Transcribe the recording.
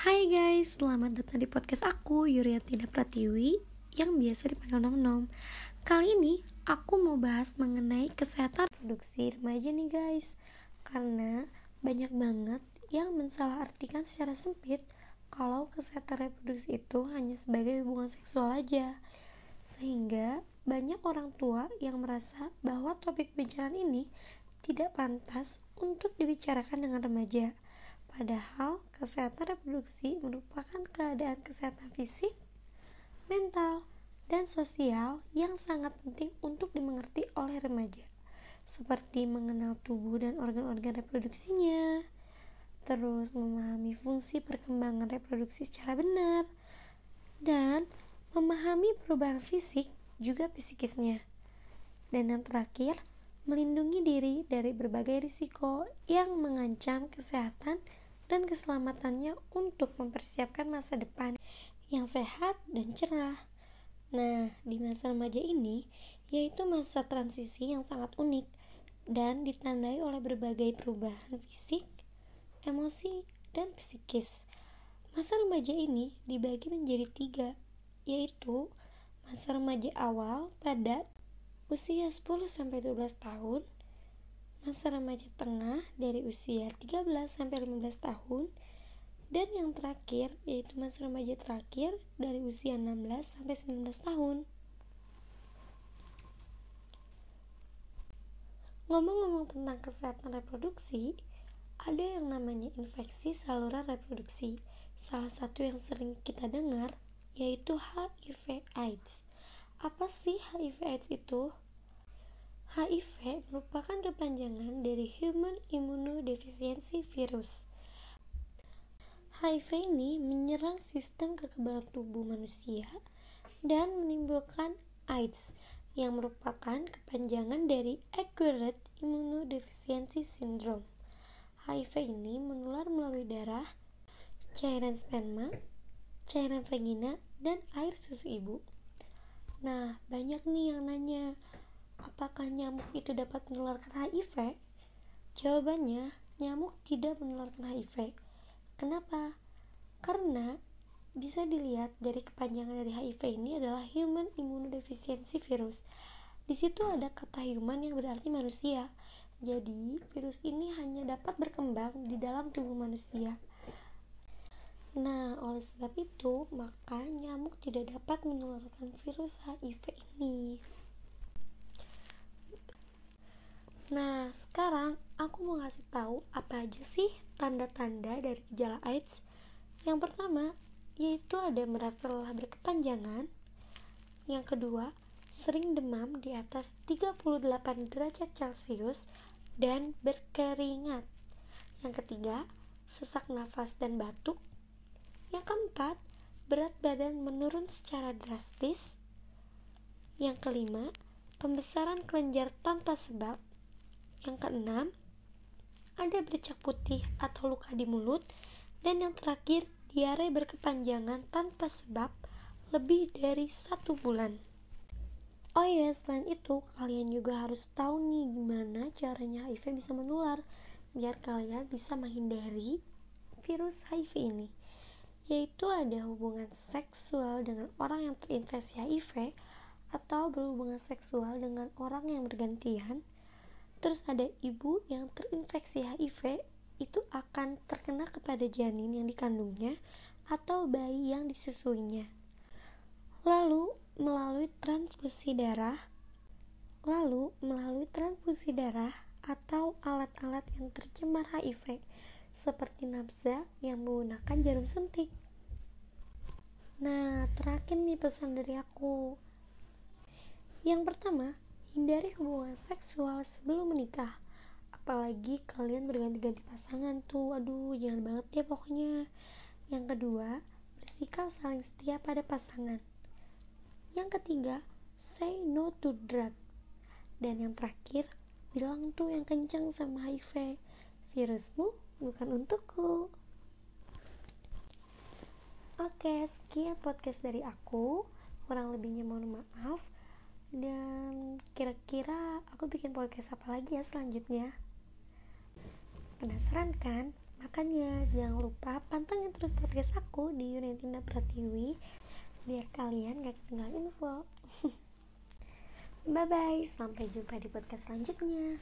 Hai guys, selamat datang di podcast aku Yuriatina Pratiwi yang biasa dipanggil Nom Nom. Kali ini aku mau bahas mengenai kesehatan reproduksi remaja nih guys. Karena banyak banget yang mensalahartikan secara sempit kalau kesehatan reproduksi itu hanya sebagai hubungan seksual aja. Sehingga banyak orang tua yang merasa bahwa topik pembicaraan ini tidak pantas untuk dibicarakan dengan remaja. Padahal kesehatan reproduksi merupakan keadaan kesehatan fisik, mental, dan sosial yang sangat penting untuk dimengerti oleh remaja, seperti mengenal tubuh dan organ-organ reproduksinya, terus memahami fungsi perkembangan reproduksi secara benar, dan memahami perubahan fisik juga psikisnya. Dan yang terakhir, melindungi diri dari berbagai risiko yang mengancam kesehatan dan keselamatannya untuk mempersiapkan masa depan yang sehat dan cerah. Nah, di masa remaja ini, yaitu masa transisi yang sangat unik dan ditandai oleh berbagai perubahan fisik, emosi, dan psikis. Masa remaja ini dibagi menjadi tiga, yaitu masa remaja awal pada usia 10-12 tahun, masa remaja tengah dari usia 13-15 tahun, dan yang terakhir yaitu masa remaja terakhir dari usia 16-19 tahun. Ngomong-ngomong tentang kesehatan reproduksi, ada yang namanya infeksi saluran reproduksi. Salah satu yang sering kita dengar yaitu HIV AIDS. Apa sih HIV AIDS itu? HIV merupakan kepanjangan dari Human Immunodeficiency Virus. HIV ini menyerang sistem kekebalan tubuh manusia dan menimbulkan AIDS yang merupakan kepanjangan dari Acquired Immunodeficiency Syndrome. HIV ini menular melalui darah, cairan sperma, cairan vagina, dan air susu ibu. Nah, banyak nih yang nanya, apakah nyamuk itu dapat menularkan HIV? Jawabannya, nyamuk tidak menularkan HIV. Kenapa? Karena bisa dilihat dari kepanjangan dari HIV ini adalah Human Immunodeficiency Virus. Di situ ada kata human yang berarti manusia. Jadi, virus ini hanya dapat berkembang di dalam tubuh manusia. Nah, oleh sebab itu, maka nyamuk tidak dapat menularkan virus HIV ini. Nah, sekarang aku mau ngasih tahu apa aja sih tanda-tanda dari gejala AIDS. Yang pertama, yaitu ada merasa lelah berkepanjangan. Yang kedua, sering demam di atas 38 derajat Celcius dan berkeringat. Yang ketiga, sesak nafas dan batuk yang keempat, berat badan menurun secara drastis. Yang kelima, pembesaran kelenjar tanpa sebab. Yang keenam, ada bercak putih atau luka di mulut. Dan yang terakhir, diare berkepanjangan tanpa sebab lebih dari satu bulan. Oh iya, selain itu, kalian juga harus tahu nih gimana caranya HIV bisa menular, biar kalian bisa menghindari virus HIV ini yaitu ada hubungan seksual dengan orang yang terinfeksi HIV atau berhubungan seksual dengan orang yang bergantian. Terus ada ibu yang terinfeksi HIV itu akan terkena kepada janin yang dikandungnya atau bayi yang disusuinya. Lalu melalui transfusi darah, lalu melalui transfusi darah atau alat-alat yang tercemar HIV seperti nafza yang menggunakan jarum suntik. Nah, terakhir nih pesan dari aku. Yang pertama, hindari hubungan seksual sebelum menikah. Apalagi kalian berganti-ganti pasangan tuh. Aduh, jangan banget ya pokoknya. Yang kedua, bersikap saling setia pada pasangan. Yang ketiga, say no to drug. Dan yang terakhir, bilang tuh yang kencang sama HIV. Virusmu bukan untukku. Oke, sekian podcast dari aku. Kurang lebihnya mohon maaf. Dan kira-kira aku bikin podcast apa lagi ya selanjutnya? Penasaran kan? makanya jangan lupa pantengin terus podcast aku di Yunentina Pratiwi biar kalian gak ketinggalan info bye bye sampai jumpa di podcast selanjutnya